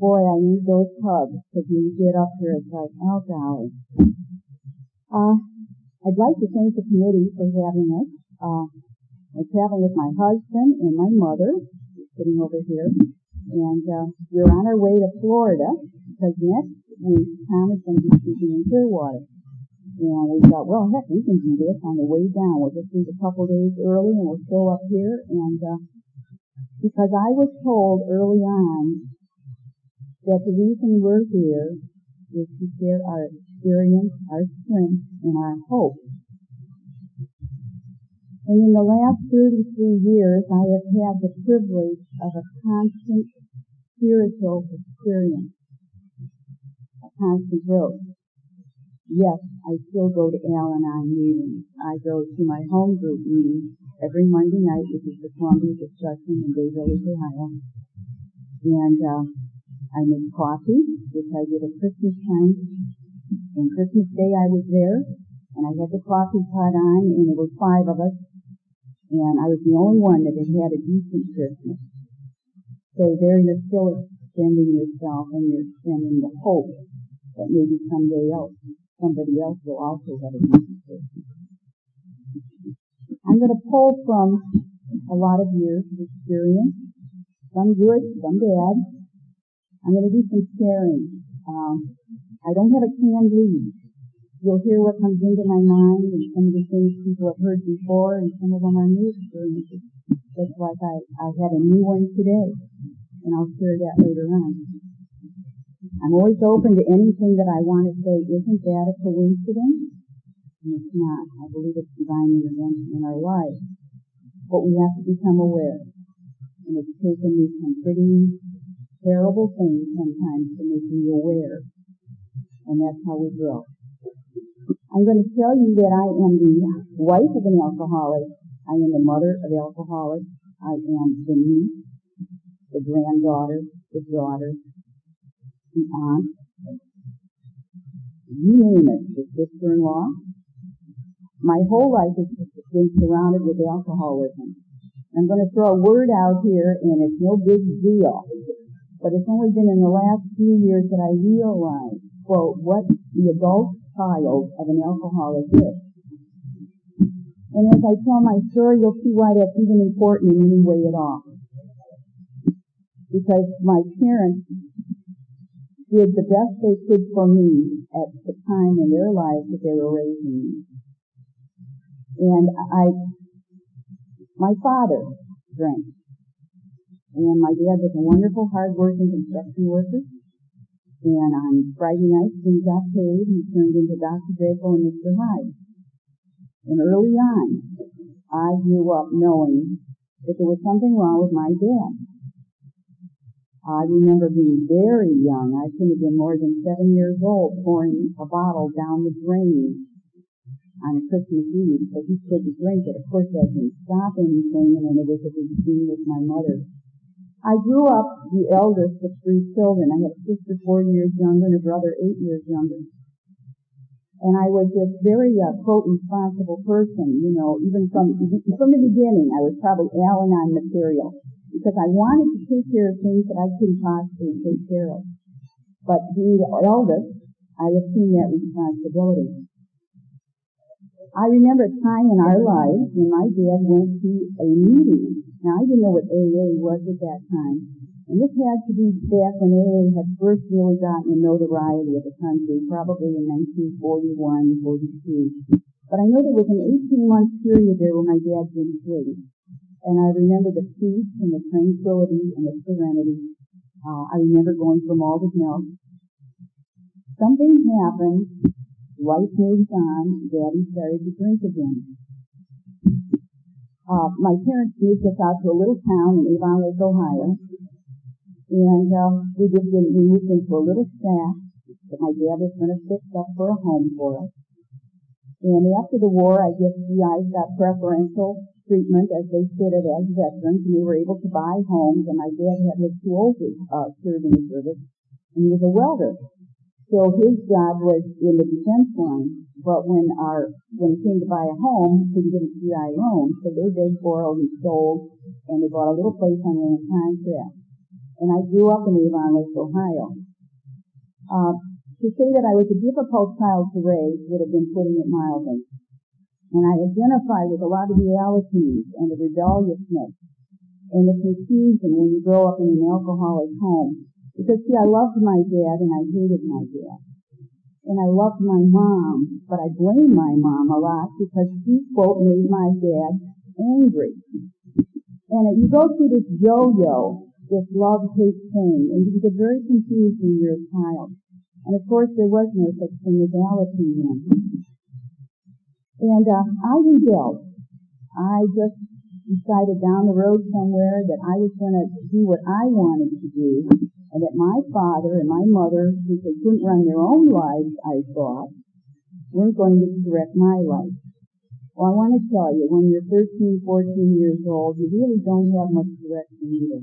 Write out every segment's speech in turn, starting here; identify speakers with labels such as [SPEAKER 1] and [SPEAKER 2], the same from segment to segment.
[SPEAKER 1] Boy, I need those hugs because when you get up here, it's like, oh golly. Uh, I'd like to thank the committee for having us. Uh, I'm traveling with my husband and my mother, sitting over here, and uh, we're on our way to Florida because next week Tom is going to be speaking in Clearwater. And we thought, well, heck, we can do this on the way down. We'll just leave a couple days early and we'll show up here. And uh, because I was told early on that the reason we're here is to share our experience, our strength, and our hope. And in the last 33 years, I have had the privilege of a constant spiritual experience, a constant growth. Yes, I still go to Al-Anon meetings. I go to my home group meetings every Monday night, which is the Columbia discussion in Bay Village, Ohio. And uh, I make coffee, which I did at Christmas time. And Christmas Day I was there, and I had the coffee pot on, and there were five of us, and I was the only one that had had a decent Christmas. So there you're still extending yourself, and you're extending the hope that maybe someday else somebody else will also have a decent Christmas. I'm going to pull from a lot of years of experience, some good, some bad. I'm going to do some sharing. Um, I don't have a canned lead. You'll hear what comes into my mind and some of the things people have heard before and some of them are new experiences. Just like I, I had a new one today and I'll share that later on. I'm always open to anything that I want to say. Isn't that a coincidence? And it's not. I believe it's divine intervention in our lives. But we have to become aware. And it's taken me some pretty terrible things sometimes to make me aware. And that's how we grow. I'm going to tell you that I am the wife of an alcoholic. I am the mother of alcoholics. I am the niece, the granddaughter, the daughter, the aunt, you name it, the sister-in-law. My whole life has been surrounded with alcoholism. I'm going to throw a word out here, and it's no big deal. But it's only been in the last few years that I realized, quote, what the adult child of an alcoholic is. And as I tell my story, you'll see why that's even important in any way at all. Because my parents did the best they could for me at the time in their lives that they were raising me. And I, my father drank. And my dad was a wonderful, hard-working construction worker. And on Friday nights, he got paid, he turned into Dr. Draco and Mr. Hyde. And early on, I grew up knowing that there was something wrong with my dad. I remember being very young. I couldn't have been more than seven years old, pouring a bottle down the drain on a Christmas Eve, but he couldn't drink it. Of course, that didn't stop anything, and then there was a scene with my mother. I grew up the eldest of three children. I had a sister four years younger and a brother eight years younger. And I was this very uh, quote responsible person, you know, even from from the beginning. I was probably Al-Anon material because I wanted to take care of things that I couldn't possibly take care of. But being the eldest, I assumed that responsibility. I remember a time in our lives when my dad went to a meeting. Now I didn't know what AA was at that time. And this had to be back when AA had first really gotten the notoriety of the country, probably in 1941, 42. But I know there was an 18 month period there where my dad didn't drink. And I remember the peace and the tranquility and the serenity. Uh, I remember going from all the milk. Something happened Life moves on. Daddy started to drink again. Uh, my parents moved us out to a little town in Avon Lake, Ohio. And uh, we just we moved into a little shack that my dad was going to fix up for a home for us. And after the war, I guess GIs got preferential treatment as they stood it as veterans, and we were able to buy homes. And my dad had was too old uh, serve service, and he was a welder. So his job was in the defense line. But when our when he came to buy a home, he couldn't get a GI loan, so they they borrowed and sold, and they bought a little place on the contract. and I grew up in Avon Lake, Ohio. Uh, to say that I was a difficult child to raise would have been putting it mildly. And I identify with a lot of the attitudes and the rebelliousness and the confusion when you grow up in an alcoholic home. Because see, I loved my dad and I hated my dad. And I loved my mom, but I blame my mom a lot because she, quote, made my dad angry. And you go through this yo-yo this love-hate thing, and you get very confused when you're a child. And of course, there was no such thing as Al-Anon then. And uh, I rebelled. I just decided down the road somewhere that I was going to do what I wanted to do, and that my father and my mother, since they couldn't run their own lives, I thought, weren't going to direct my life. Well, I want to tell you, when you're 13, 14 years old, you really don't have much direction either.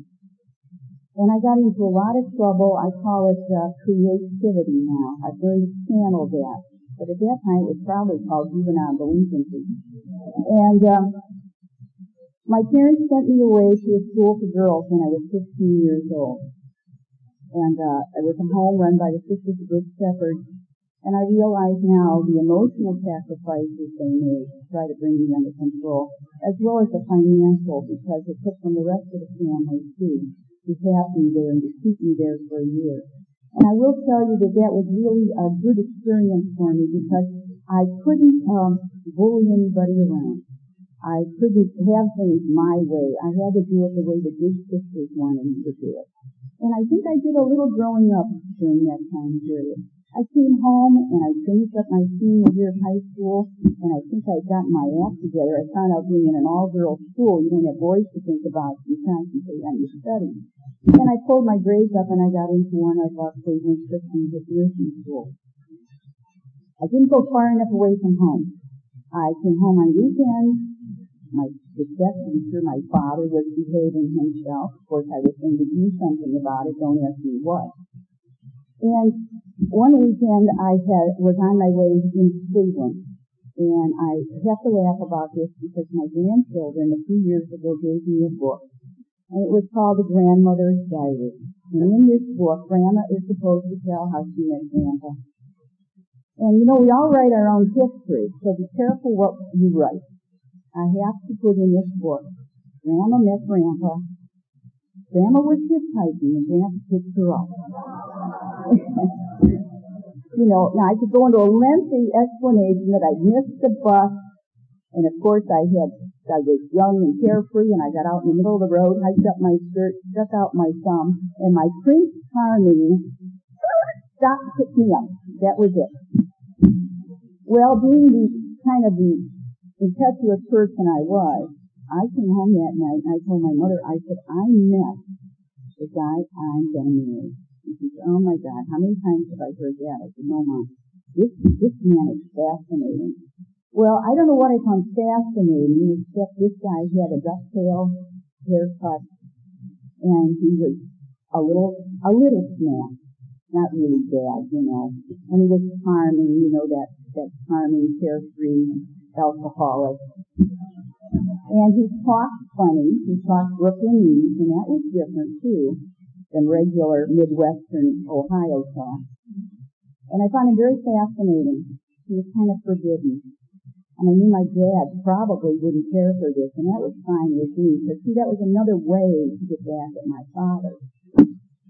[SPEAKER 1] And I got into a lot of trouble. I call it uh, creativity now. I've learned to channel that. But at that time, it was probably called juvenile delinquency. And um, my parents sent me away to a school for girls when I was 15 years old. And uh, it was a home run by the Sisters of Good Shepherd. And I realize now the emotional sacrifices they made to try to bring me under control, as well as the financial, because it took from the rest of the family too to have me there and to keep me there for a year. And I will tell you that that was really a good experience for me because I couldn't um, bully anybody around. I couldn't have things my way. I had to do it the way the big sisters wanted me to do it. And I think I did a little growing up during that time period. I came home and I finished up my senior year of high school and I think I got my act together. I found out being in an all-girls school, you don't have boys to think about. You concentrate on your studies. And I pulled my grades up and I got into one of uh, Cleveland's prestigious nursing schools. I didn't go far enough away from home. I came home on weekends. My be sure my father was behaving himself. Of course, I was going to do something about it. Don't ask me what. And one weekend I had was on my way into Cleveland, and I have to laugh about this because my grandchildren a few years ago gave me a book, and it was called The Grandmother's Diary. And in this book, Grandma is supposed to tell how she met Grandpa. And you know, we all write our own history, so be careful what you write. I have to put in this book, Grandma met Grandpa. Grandma was hitchhiking and Grandpa picked her up. you know, now I could go into a lengthy explanation that I missed the bus, and of course I had, I was young and carefree, and I got out in the middle of the road, hiked up my skirt, stuck out my thumb, and my Prince Charming stopped to pick me up. That was it. Well, being the kind of the impetuous person I was, I came home that night and I told my mother, I said, I met the guy I'm going to marry. And she said, oh my God, how many times have I heard that? I said, no, Mom. This, this man is fascinating. Well, I don't know what I found fascinating, except this guy had a ducktail haircut, and he was a little, a little small. Not really bad, you know. And he was charming, you know, that, that charming, carefree alcoholic. And he talked funny. He talked Brooklynese, and that was different too than regular Midwestern Ohio talk. And I found him very fascinating. He was kind of forbidden. And I knew my dad probably wouldn't care for this, and that was fine with me. But see, that was another way to get back at my father.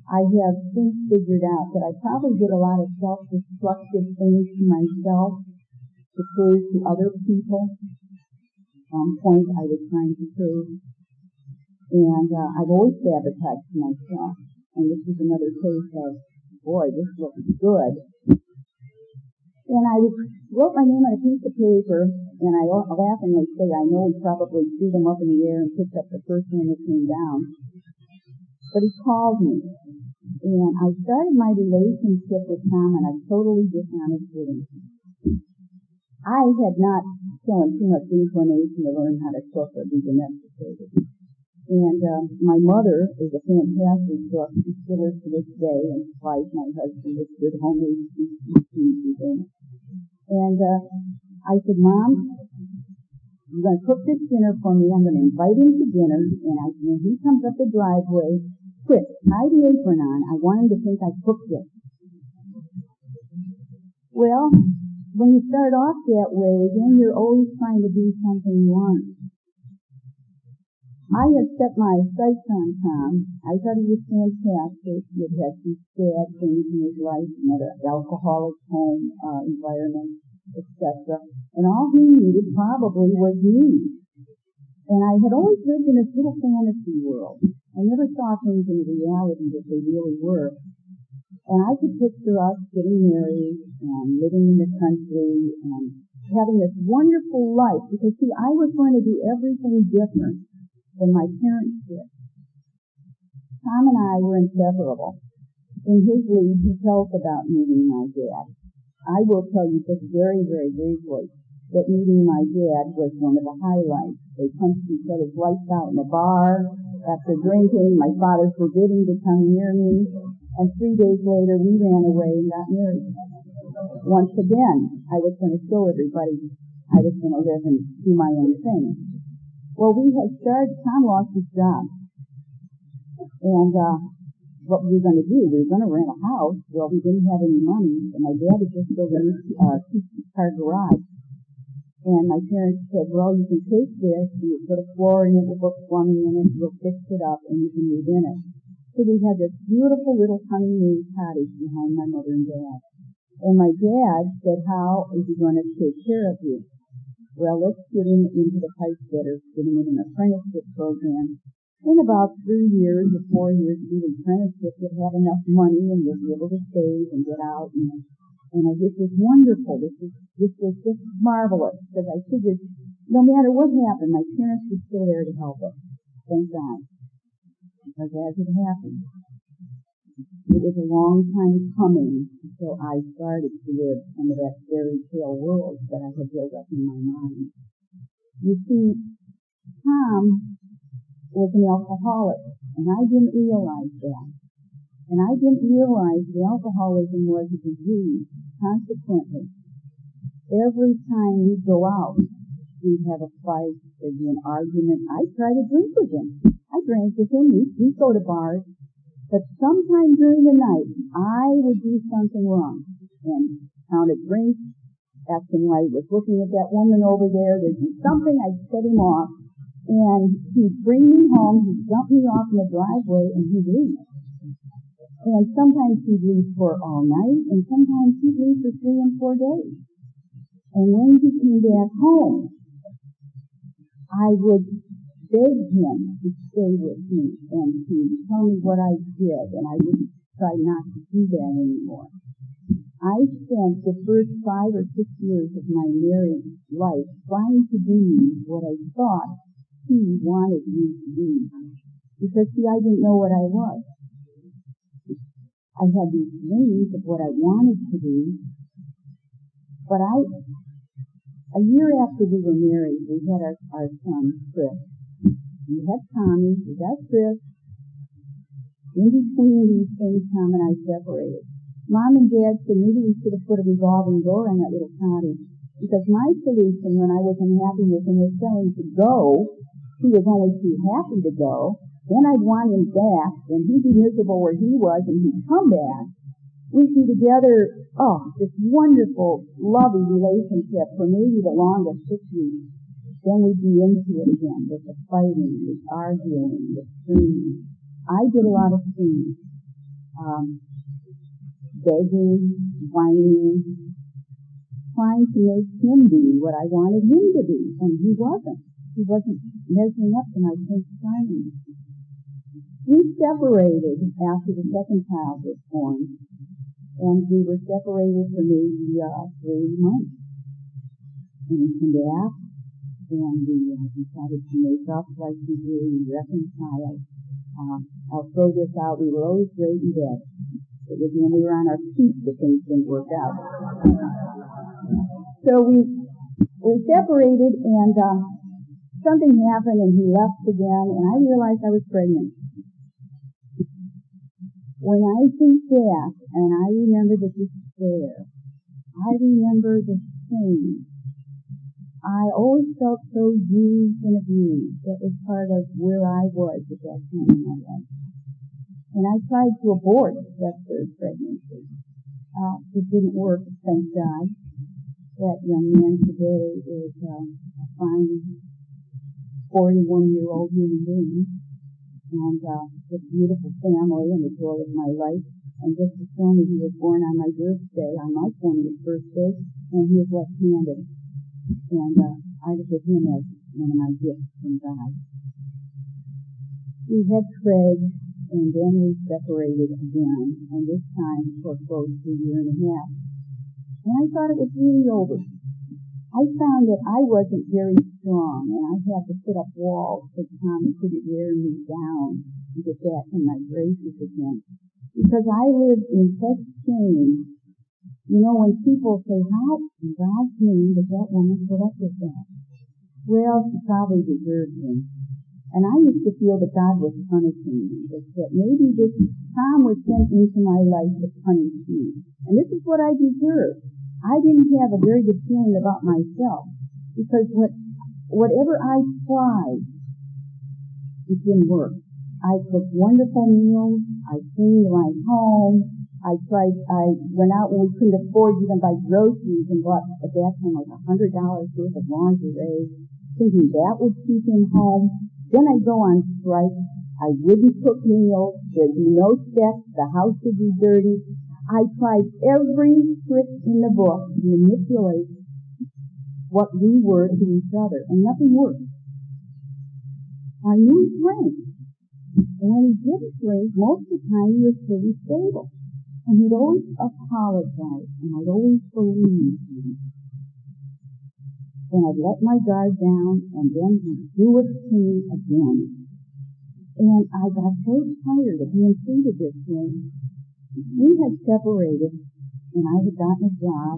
[SPEAKER 1] I have since figured out that I probably did a lot of self-destructive things to myself prove to other people some point I was trying to prove. And uh, I've always sabotaged myself. And this is another case of, boy, this looks good. And I wrote my name on a piece of paper, and I laughingly say, I know he probably threw them up in the air and picked up the first one that came down. But he called me. And I started my relationship with Tom on a totally dishonest footing. I had not shown too much inclination to learn how to cook or be domesticated. And uh, my mother is a fantastic cook. She still is to this day and supplies my husband with good homemade cheese And uh, I said, Mom, you're going to cook this dinner for me. I'm going to invite him to dinner. And I, when he comes up the driveway, quick, tie the apron on. I want him to think I cooked it. Well, when you start off that way, then you're always trying to do something you aren't. I had set my sights on Tom. I thought he was fantastic. He had had some sad things in his life, you know, the alcoholic home uh, environment, etc. And all he needed probably was me. And I had always lived in this little fantasy world. I never saw things in reality that they really were. And I could picture us getting married and living in the country and having this wonderful life because see, I was going to do everything different than my parents did. Tom and I were inseparable. In his lead, he tells about meeting my dad. I will tell you just very, very briefly that meeting my dad was one of the highlights. They punched each other's lights out in a bar after drinking. My father forbidding to come near me. And three days later, we ran away and got married. Once again, I was going to show everybody I was going to live and do my own thing. Well, we had started, Tom lost his job. And, uh, what we were going to do, we were going to rent a house. Well, we didn't have any money, and my dad had just built a new, uh, two-car garage. And my parents said, well, you can take this, you put a floor in it, we'll put plumbing in it, we'll fix it up, and you can move in it. So we had this beautiful little honeymoon cottage behind my mother and dad. And my dad said, how is he going to take care of you? Well, let's get him into the pipe fitter, getting him an apprenticeship program. In about three years or four years of the apprenticeship, he'll have enough money and he'll be able to save and get out. And, and I, this was wonderful. This was, this was just marvelous because I figured no matter what happened, my parents were still there to help us. Thank God because as it happened, it was a long time coming until I started to live some of that fairy tale world that I had built up in my mind. You see, Tom was an alcoholic, and I didn't realize that. And I didn't realize the alcoholism was a disease. Consequently, every time we'd go out, we'd have a fight, there'd be an argument. I'd try to drink with him. I drank with him. We, we go to bars. But sometime during the night, I would do something wrong and counted drinks, acting like was looking at that woman over there. There'd be something, I'd set him off, and he'd bring me home, he'd dump me off in the driveway, and he'd leave. And sometimes he'd leave for all night, and sometimes he'd leave for three and four days. And when he came back home, I would beg him to stay with me and to tell me what I did, and I would try not to do that anymore. I spent the first five or six years of my married life trying to be what I thought he wanted me to be. Because see, I didn't know what I was. I had these dreams of what I wanted to be, but I, a year after we were married, we had our, our son, Chris. We had Tommy, we got Chris. In between these things, Tom and I separated. Mom and Dad said maybe we should have put a revolving door on that little cottage. Because my solution when I was unhappy with him was telling him to go. He was only too happy to go. Then I'd want him back, and he'd be miserable where he was, and he'd come back. We'd be together, oh, this wonderful, loving relationship for maybe the longest six weeks. Then we'd be into it again with the fighting, with arguing, with screaming. I did a lot of things. Um, begging, whining, trying to make him be what I wanted him to be, and he wasn't. He wasn't measuring up to my Charming. We separated after the second child was born, and we were separated for maybe uh, three months. And he came back, and we uh, decided to make up like we do, we reconcile. Uh, I'll throw this out. We were always great in bed. It was when we were on our peak that things didn't work out. So we we separated, and uh, something happened, and he left again, and I realized I was pregnant. When I think back, and I remember the despair, I remember the shame I always felt so used and abused. That was part of where I was at that time in my life. And I tried to abort that third pregnancy. Uh, it didn't work, thank God. That young man today is uh, a fine 41-year-old human being and uh, a beautiful family and the joy of my life. And just to show me he was born on my birthday, on my 20th birthday, and he is left-handed. And uh, I look at him as one of my gifts from God. We had Craig, and then we separated again, and this time for close to a year and a half. And I thought it was really over. I found that I wasn't very strong, and I had to put up walls so Tommy couldn't wear me down and get back in my graces again because I lived in such shame. You know, when people say, how in God's name did that woman put up with that? Well, she probably deserved it. And I used to feel that God was punishing me, that maybe this Tom was sent into my life to punish me. And this is what I deserved. I didn't have a very good feeling about myself because what, whatever I tried, it didn't work. I cooked wonderful meals. I cleaned my home. I tried, I went out when we couldn't afford even buy groceries and bought at that time like a hundred dollars worth of lingerie, thinking that would keep him home. Then I'd go on strike. I wouldn't cook meals. There'd be no sex. The house would be dirty. I tried every trick in the book to manipulate what we were to each other, and nothing worked. I knew strength. And when he did drink, most of the time he was pretty stable. And he'd always apologize, and I'd always believe him. Then I'd let my guard down, and then he'd do it to me again. And I got so tired of being treated this way. We had separated, and I had gotten a job,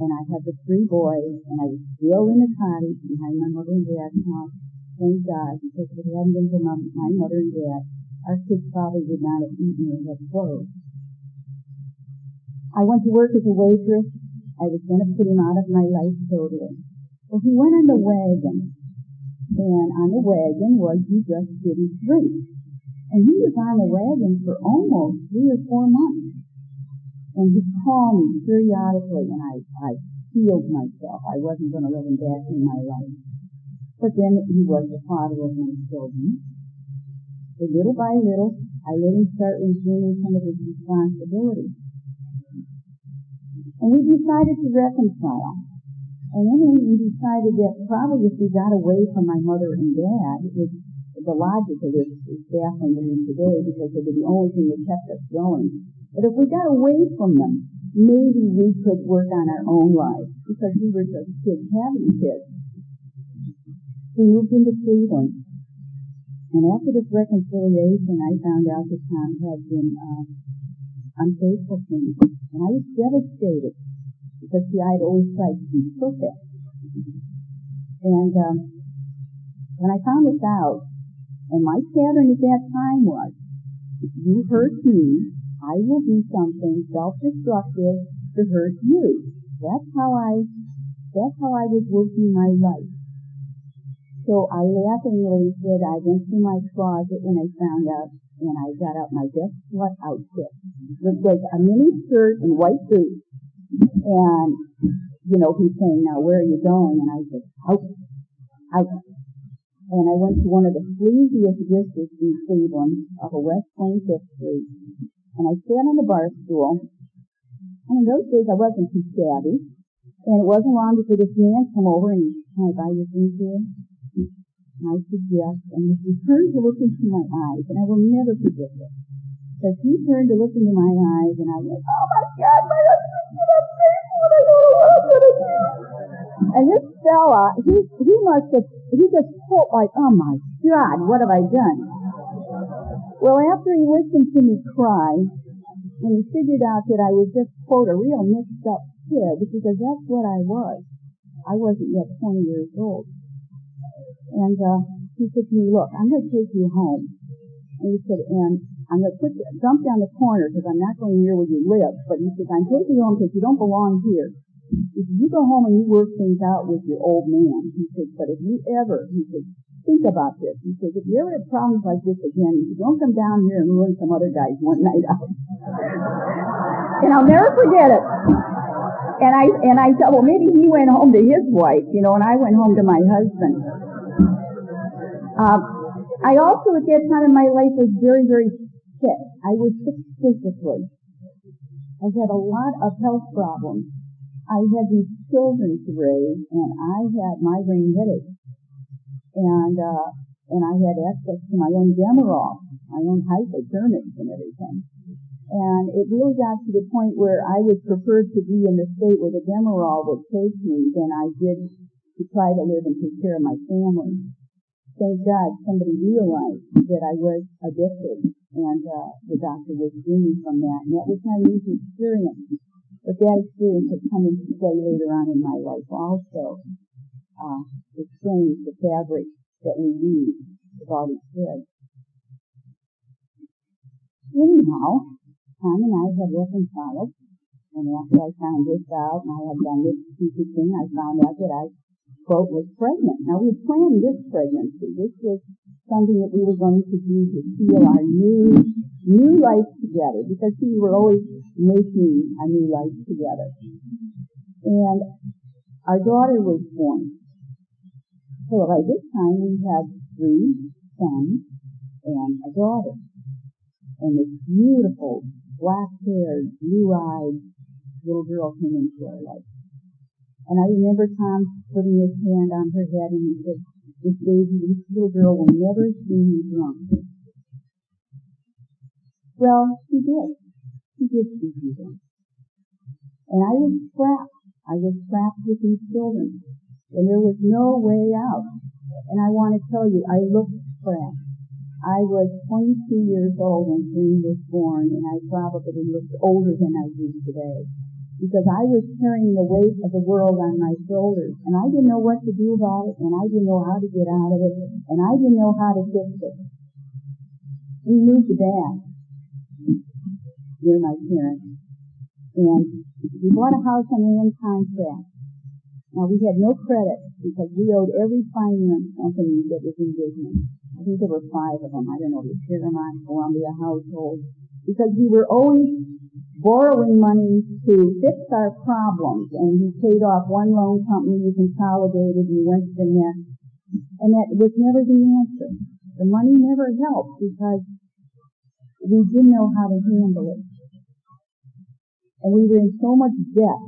[SPEAKER 1] and I had the three boys, and I was still in the cottage behind my mother and dad's house, Thank God, because if it hadn't been for my, my mother and dad, our kids probably would not have eaten or have clothes. I went to work as a waitress. I was going to put him out of my life totally. Well, he went on the wagon, and on the wagon was he just didn't drink. And he was on the wagon for almost three or four months. And he'd call me periodically, and I, I healed myself. I wasn't going to let him back in my life. But then he was the father of my children. So little by little, I let him start resuming some of his responsibility. And we decided to reconcile. And then we decided that probably if we got away from my mother and dad, which the logic of this is baffling to me today because they were the only thing that kept us going. But if we got away from them, maybe we could work on our own lives because we were just kids having kids. We moved into Cleveland. And after this reconciliation, I found out that Tom had been uh, unfaithful to me. And I was devastated because see, I had always tried to be perfect. And um, when I found this out, and my pattern at that time was, if you hurt me, I will do something self-destructive to hurt you. That's how I, that's how I was working my life. So I laughingly said I went to my closet when I found out, and I got out my best slut outfit, which was a mini skirt and white boots. And, you know, he's saying, now where are you going? And I said, out, out. And I went to one of the sleaziest districts in Cleveland, off of West 25th Street. And I sat on the bar stool. And in those days I wasn't too shabby. And it wasn't long before this man come over and, can I buy your things here? I suggest, and he turned to look into my eyes, and I will never forget this. Because he turned to look into my eyes, and I went, oh my God, my gonna face what I don't know what I'm gonna do. And this fella, he, he must have, he just felt like, oh my God, what have I done? Well, after he listened to me cry, and he figured out that I was just, quote, a real mixed up kid, because that's what I was. I wasn't yet 20 years old. And uh, he said to me, look, I'm going to take you home. And he said, and I'm going to put you, jump down the corner because I'm not going near where you live. But he said, I'm taking you home because you don't belong here. Said, you go home and you work things out with your old man. He says, but if you ever, he says, think about this. He says, if you ever have problems like this again, you don't come down here and ruin some other guy's one night out. and I'll never forget it. And I, and I thought, well, maybe he went home to his wife, you know, and I went home to my husband. Uh, I also, at that time in my life, was very, very sick. I was sick physically. I had a lot of health problems. I had these children to raise, and I had migraine headaches and uh, and I had access to my own Demerol, my own hypodermics and everything. And it really got to the point where I would prefer to be in the state where the Demerol would take me than I did to try to live and take care of my family. Thank God somebody realized that I was addicted and uh, the doctor was free from that. And that was not an experience. But that experience had come into play later on in my life also uh, the strings, the fabric that we weave with all these threads. Anyhow, Tom and I had reconciled, and after I found this out, and I had done this stupid thing, I found out that I, quote, was pregnant. Now, we planned this pregnancy. This was something that we were going to do to seal our new, new life together, because see, we were always making a new life together. And our daughter was born. So by this time we had three sons and a daughter. And this beautiful, black-haired, blue-eyed little girl came into our life. And I remember Tom putting his hand on her head and he said, this baby, this little girl will never see me drunk. Well, she did. She did see me drunk. And I was trapped. I was trapped with these children and there was no way out. And I want to tell you, I looked crap. I was 22 years old when Green was born, and I probably looked older than I do today. Because I was carrying the weight of the world on my shoulders, and I didn't know what to do about it, and I didn't know how to get out of it, and I didn't know how to fix it. We moved back near my parents, and we bought a house on land contract. Now we had no credit because we owed every finance company that was in business. I think there were five of them. I don't know, the Paramount Columbia household. Because we were always borrowing money to fix our problems and we paid off one loan company, we consolidated, we went to the next. And that was never the answer. The money never helped because we didn't know how to handle it. And we were in so much debt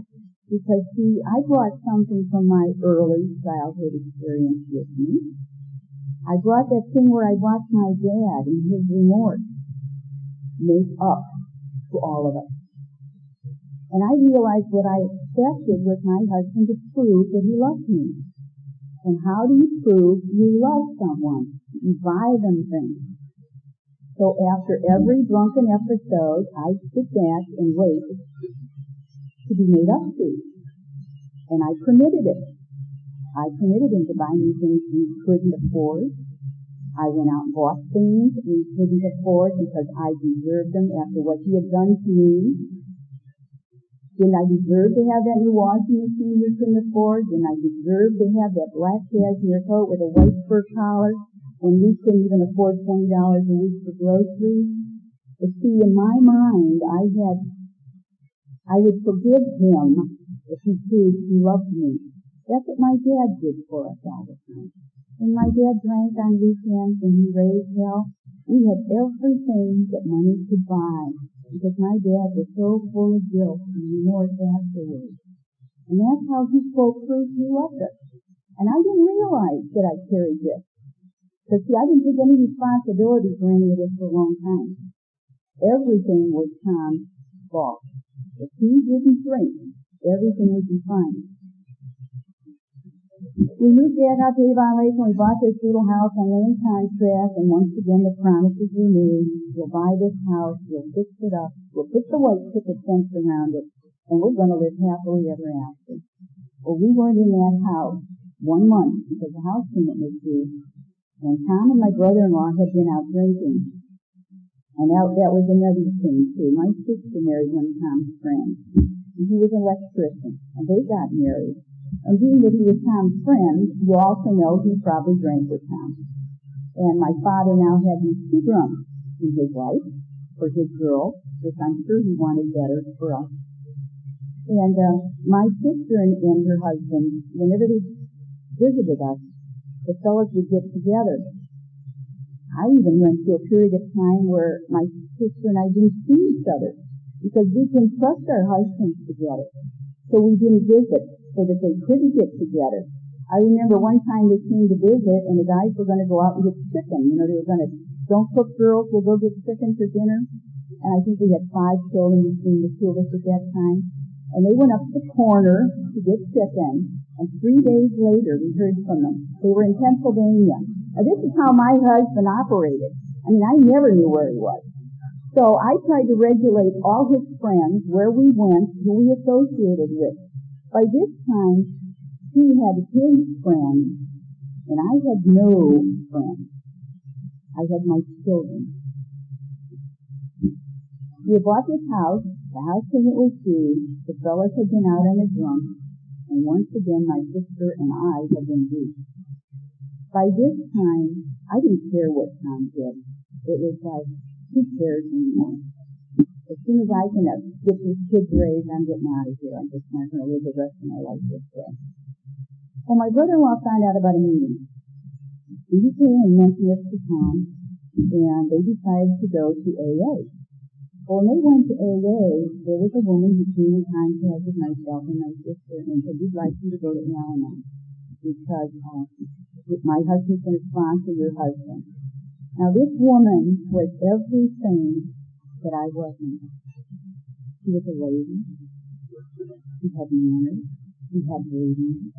[SPEAKER 1] because see, I brought something from my early childhood experience with me. I brought that thing where I watched my dad and his remorse make up to all of us. And I realized what I expected was my husband to prove that he loved me. And how do you prove you love someone? You buy them things. So after every drunken episode, I sit back and wait to be made up to. And I permitted it. I permitted him to buy me things we couldn't afford. I went out and bought things we couldn't afford because I deserved them after what he had done to me. Didn't I deserve to have that new washing machine we couldn't afford? Didn't I deserve to have that black cashmere coat with a white fur collar when we couldn't even afford $20 a week for groceries? But see, in my mind, I had I would forgive him if he proved he loved me. That's what my dad did for us all the time. When my dad drank on weekends and he raised hell, we had everything that money could buy because my dad was so full of guilt and remorse afterwards. And that's how he spoke proof he loved us. And I didn't realize that I carried this. Because see, I didn't take any responsibility for any of this for a long time. Everything was Tom's fault. If he didn't drink, everything would be fine. We moved back out to and we bought this little house on land contract and once again the promises were made. We'll buy this house, we'll fix it up, we'll put the white picket fence around it, and we're going to live happily ever after. Well, we weren't in that house one month because the house payment was due, and Tom and my brother-in-law had been out drinking. And that, that was another thing too. My sister married one of Tom's friends. And he was an electrician. And they got married. And being that he was Tom's friend, you also know he probably drank with Tom. And my father now had these two drums for his wife, for his girl, which I'm sure he wanted better for us. And uh, my sister and, and her husband, whenever they visited us, the fellows would get together. I even went through a period of time where my sister and I didn't see each other because we couldn't trust our husbands together. So we didn't visit so that they couldn't get together. I remember one time they came to visit and the guys were going to go out and get chicken. You know, they were going to, don't cook girls, we'll go get chicken for dinner. And I think we had five children between the two of us at that time. And they went up the corner to get chicken. And three days later we heard from them. They were in Pennsylvania. Now this is how my husband operated. I mean, I never knew where he was. So I tried to regulate all his friends, where we went, who we associated with. By this time, he had his friends, and I had no friends. I had my children. We had bought this house. The house payment was due. The fellows had been out on a drunk, and once again my sister and I had been beat. By this time, I didn't care what Tom did. It was like, who cares anymore? As soon as I can get these kids raised, I'm getting out of here. I'm just not going to live the rest of my life this way. Well, my brother-in-law found out about a meeting. He came and mentioned this to Tom, and they decided to go to AA. Well, when they went to AA, there was a woman who came in contact with myself and my sister and said, we'd like you to go to Al-Anon because uh, my husband's going to sponsor your husband. Now, this woman was everything that I wasn't. She was a lady. She had manners. She had breeding.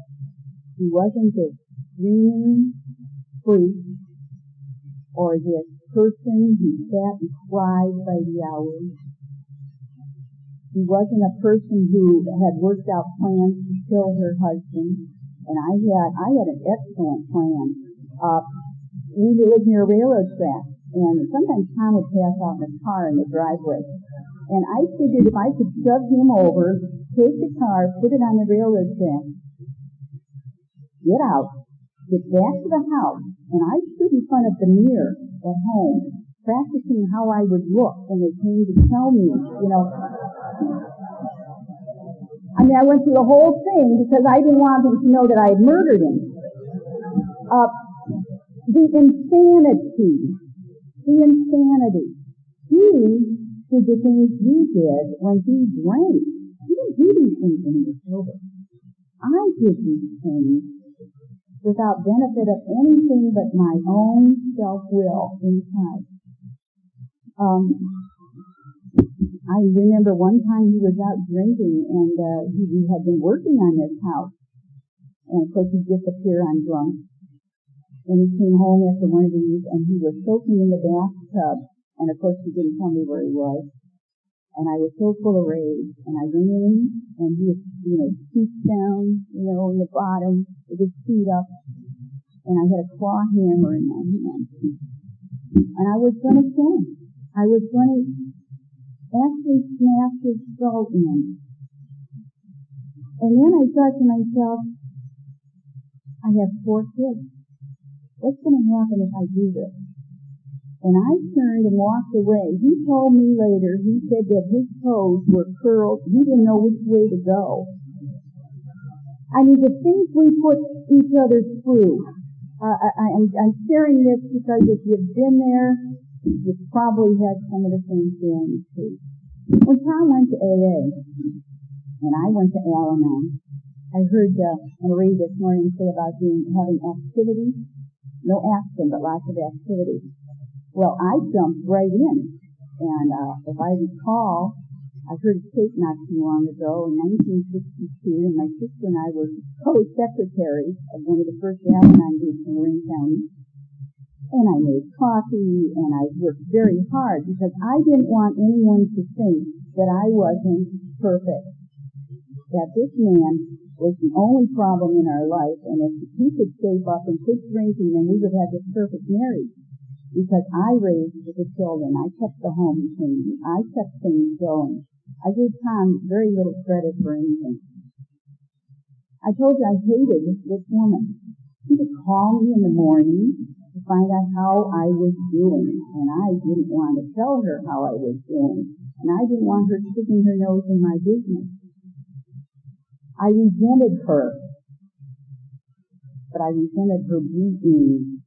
[SPEAKER 1] She wasn't this screaming freak or this person who sat and cried by the hours. She wasn't a person who had worked out plans to kill her husband. And I had, I had an excellent plan. Uh, we lived near a railroad track and sometimes Tom would pass out in the car in the driveway. And I figured if I could shove him over, take the car, put it on the railroad track, get out, get back to the house, and I stood in front of the mirror at home, practicing how I would look when they came to tell me, you know. I mean, I went through the whole thing because I didn't want them to know that I had murdered him. Uh, the insanity the insanity. He did the things he did when he drank. He didn't do these things when he was sober. I did these things without benefit of anything but my own self-will inside. Um, I remember one time he was out drinking and uh, he, he had been working on this house. And of course he'd disappear on drunk when he came home after one of these and he was soaking in the bathtub and of course he didn't tell me where he was. And I was so full of rage and I went in and he was, you know, feet down, you know, in the bottom with his feet up and I had a claw hammer in my hand. And I was kill him. I was to actually smash his skull in. And then I thought to myself, I have four kids. What's going to happen if I do this? And I turned and walked away. He told me later, he said that his toes were curled. He didn't know which way to go. I mean, the things we put each other through. Uh, I, I'm, I'm sharing this because if you've been there, you've probably had some of the same feelings too. When Tom went to AA, and I went to Al-Anon, I heard uh, Marie this morning say about being having activity no action, but lots of activity. Well, I jumped right in. And uh, if I recall, I heard a tape not too long ago in 1962, and my sister and I were co-secretaries of one of the first Al-Anon groups in Lorain County. And I made coffee, and I worked very hard because I didn't want anyone to think that I wasn't perfect. That this man was the only problem in our life, and if he could shape up and quit drinking, then we would have this perfect marriage. Because I raised the children, I kept the home clean, I kept things going. I gave Tom very little credit for anything. I told you I hated this woman. She would call me in the morning to find out how I was doing, and I didn't want to tell her how I was doing, and I didn't want her sticking her nose in my business. I resented her, but I resented her being,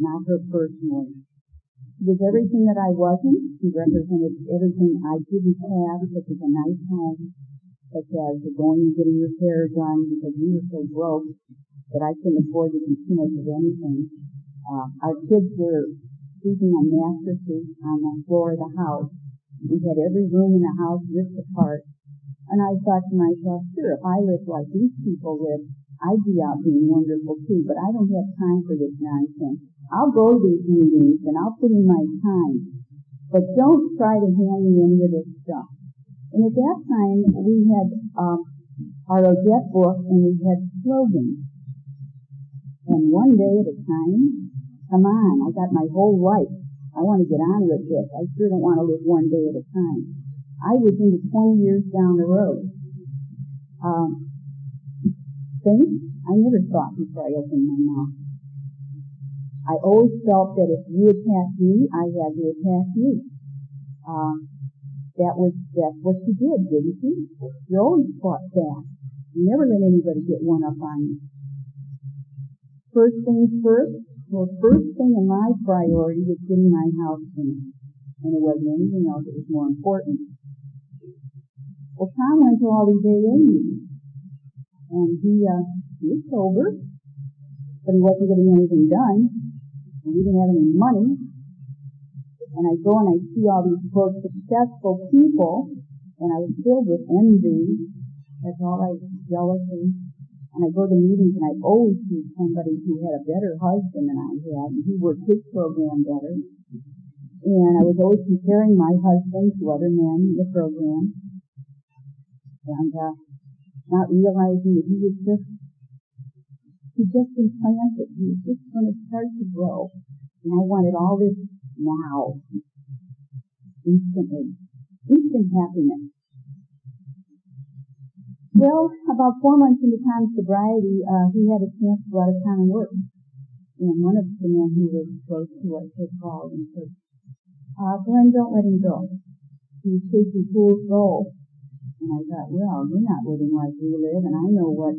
[SPEAKER 1] not her personally. She was everything that I wasn't. She represented everything I didn't have, such as a nice home, such as going and getting your hair done because we were so broke that I couldn't afford to do too much of anything. Uh, our kids were sleeping on mattresses on the floor of the house. We had every room in the house ripped apart. And I thought to myself, sure, if I lived like these people live, I'd be out being wonderful too, but I don't have time for this nonsense. I'll go to these meetings and I'll put in my time, but don't try to hand me any of this stuff. And at that time, we had um, our ODAT book and we had slogans. And one day at a time, come on, I got my whole life. I want to get on with this. I sure don't want to live one day at a time. I was into 20 years down the road. Um, think, I never thought before I opened my mouth. I always felt that if you attacked me, I had to attack you. Uh, that was, that's what you did, didn't you? You always fought back. You never let anybody get one up on you. First things first, well, first thing in my priority was getting my house finished. And it wasn't anything else that was more important. Well, Tom went to all these AA meetings. And he, uh, he was sober, but he wasn't getting anything done. And we didn't have any money and I go and I see all these quote successful people, and I was filled with envy. That's all I jealousy. And I go to meetings and I always see somebody who had a better husband than I had, and he worked his program better. And I was always comparing my husband to other men in the program, and uh, not realizing that he was just he just been planted. He was just going to start to grow. And I wanted all this now. Instantly. Instant happiness. Well, about four months into Tom's sobriety, uh, he had a chance to go out of town and work. And one of the men who was close to us had called and said, uh, Glenn, don't let him go. He's chasing fool's gold. And I thought, well, you're not living like we live, and I know what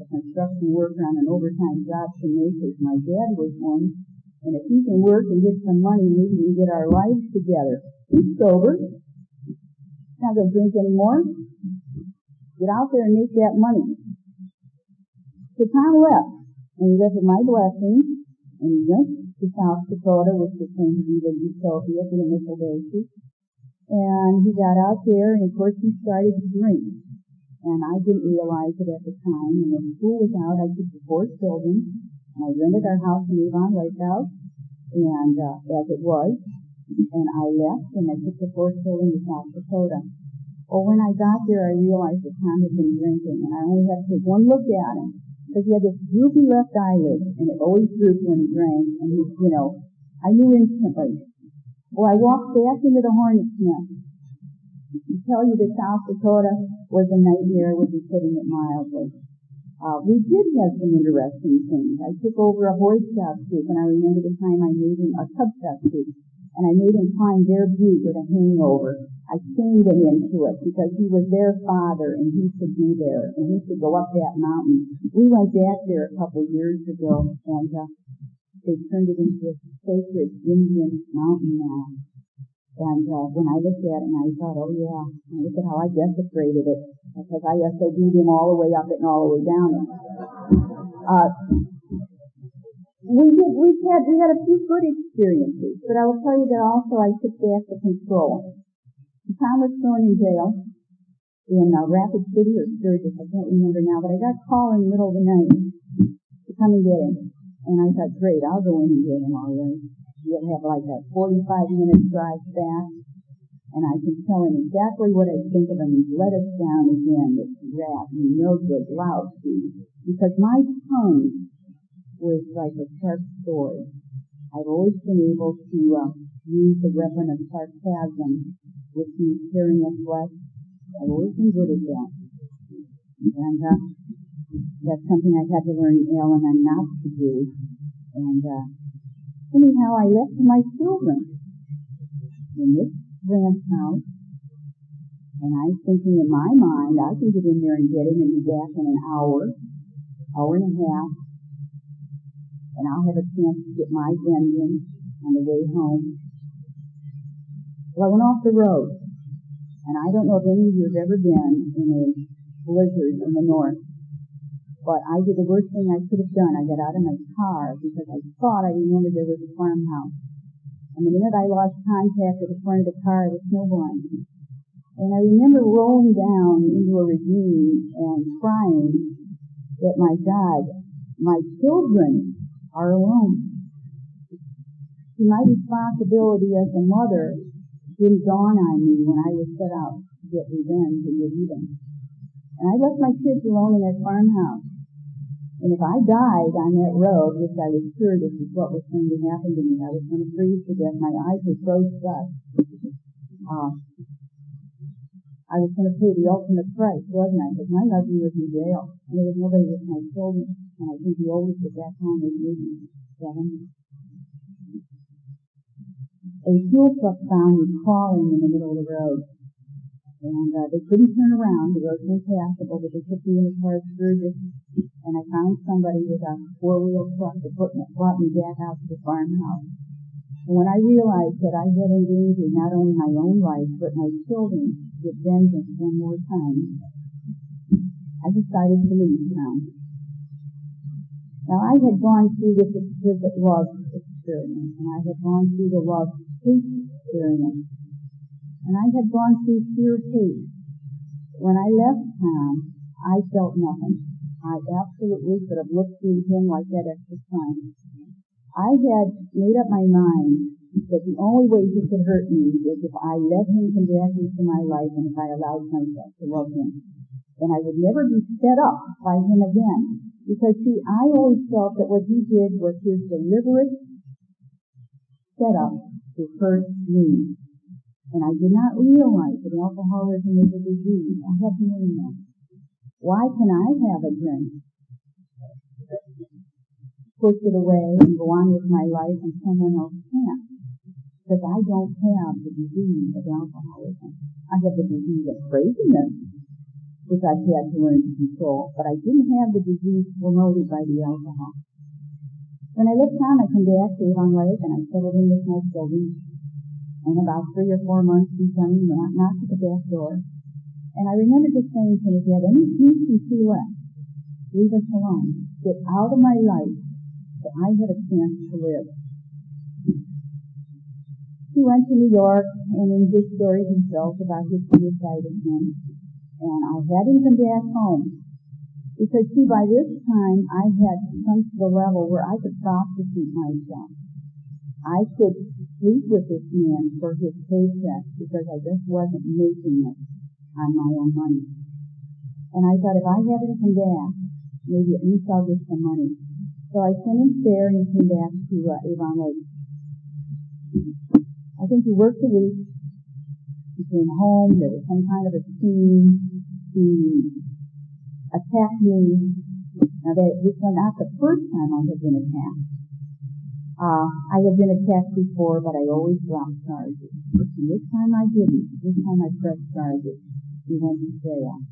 [SPEAKER 1] a construction worker on an overtime job can make as my dad was one. And if he can work and get some money, maybe we can get our lives together. He's sober. Not going to drink anymore. Get out there and make that money. So Tom left. And he left with my blessing. And he went to South Dakota, which was going to be the utopia for the initial basis. And he got out there, and of course he started to drink. And I didn't realize it at the time. And when school was out, I took the four children and I rented our house in Avon Lake and uh, as it was, and I left and I took the four children to South Dakota. Well, when I got there, I realized that Tom had been drinking, and I only had to take one look at him because he had this droopy left eyelid, and it always drooped when he drank, and he, you know, I knew instantly. Well, I walked back into the hornet's nest. I tell you that South Dakota was a nightmare, would be putting it mildly. Uh, we did have some interesting things. I took over a Boy Scout troop, and I remember the time I made him a Cub Scout troop, and I made him climb their butte with a hangover. I chained him into it because he was their father, and he should be there, and he should go up that mountain. We went back there a couple years ago, and uh, they turned it into a sacred Indian mountain now. And uh, when I looked at it, and I thought, oh yeah, look at how I desecrated it, because I SOB'd him all the way up it and all the way down it. Uh, we did, we had, we had a few good experiences, but I will tell you that also I took back the control. Tom was thrown in jail in uh, Rapid City or Sturgis, I can't remember now, but I got a call in the middle of the night to come and get him. And I thought, great, I'll go in and get him all right. We'll have like a 45 minute drive back, and I can tell him exactly what I think of him. He's let us down again, this rat, you no good, lousy. Because my tongue was like a sharp sword. I've always been able to uh, use the weapon of sarcasm, which means tearing the flesh. I've always been good at that. And uh, that's something I had to learn in Al-Anon not to do. And uh, anyhow, I left my children in this ranch house, and I'm thinking in my mind, I can get in there and get him and be back in an hour, hour and a half, and I'll have a chance to get my vengeance on the way home. Well, I went off the road, and I don't know if any of you have ever been in a blizzard in the north, but I did the worst thing I could have done. I got out of my car because I thought I remembered there was a farmhouse. And the minute I lost contact with the front of the car, I was snowblind. And I remember rolling down into a ravine and crying that my God, my children are alone. My responsibility as a mother didn't dawn on me when I was set out to get revenge and get even. And I left my kids alone in that farmhouse. And if I died on that road, which I was sure this is what was going to happen to me, I was going to freeze to death. My eyes were froze shut. Uh, I was going to pay the ultimate price, wasn't I? Because my husband was in jail, and there was nobody with my children. And I think the oldest at that time was maybe seven. A fuel truck found me crawling in the middle of the road. And uh, they couldn't turn around. The roads were passable, but they took me in the car Sturgis, and I found somebody with a four-wheel truck that brought me back out to the farmhouse. And when I realized that I had endangered not only my own life, but my children's with vengeance one more time, I decided to leave town. Now I had gone through this exquisite love experience, and I had gone through the love-hate experience and I had gone through fear too. When I left town, I felt nothing. I absolutely could have looked through him like that extra time. I had made up my mind that the only way he could hurt me was if I let him come back into my life and if I allowed myself to love him. And I would never be set up by him again. Because see, I always felt that what he did was his deliberate setup to hurt me. And I did not realize that alcoholism is a disease. I to learn that. Why can I have a drink? Push it away and go on with my life and someone else can't. Because I don't have the disease of alcoholism. I have the disease of craziness, which I've had to learn to control, but I didn't have the disease promoted by the alcohol. When I left town, I come back to Avon Lake and I settled in with my children and about three or four months he came and knocked at the back door. And I remember just saying to him, if you have any decency left, leave us alone. Get out of my life so I had a chance to live. He went to New York and in his story himself about his suicide attempt. And I had him come back home. Because see, by this time I had come to the level where I could prostitute myself. I could sleep with this man for his paycheck because I just wasn't making it on my own money. And I thought if I have to come back, maybe at least I'll get some money. So I sent him there and came back to uh, Avon Lake. I think he worked a week. He came home. There was some kind of a scheme. He attacked me. Now that this was not the first time I had been attacked. Uh, I had been attacked before, but I always dropped charges. And this time I didn't. This time I pressed charges. We went to jail.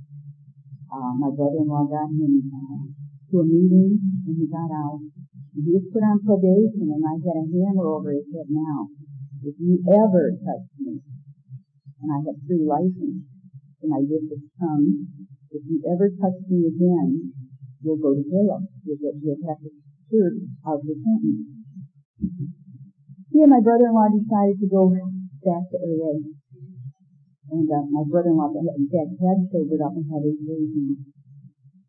[SPEAKER 1] Uh, my brother-in-law got him uh, to a meeting, and he got out. And he was put on probation, and I had a hammer over his head now. If you ever touch me, and I have free license, and I give this tongue, if you ever touch me again, you'll go to jail. You'll, get, you'll have to serve out your sentence. He and my brother-in-law decided to go back to AA. And uh, my brother-in-law, in fact, had sobered up and had his reasons.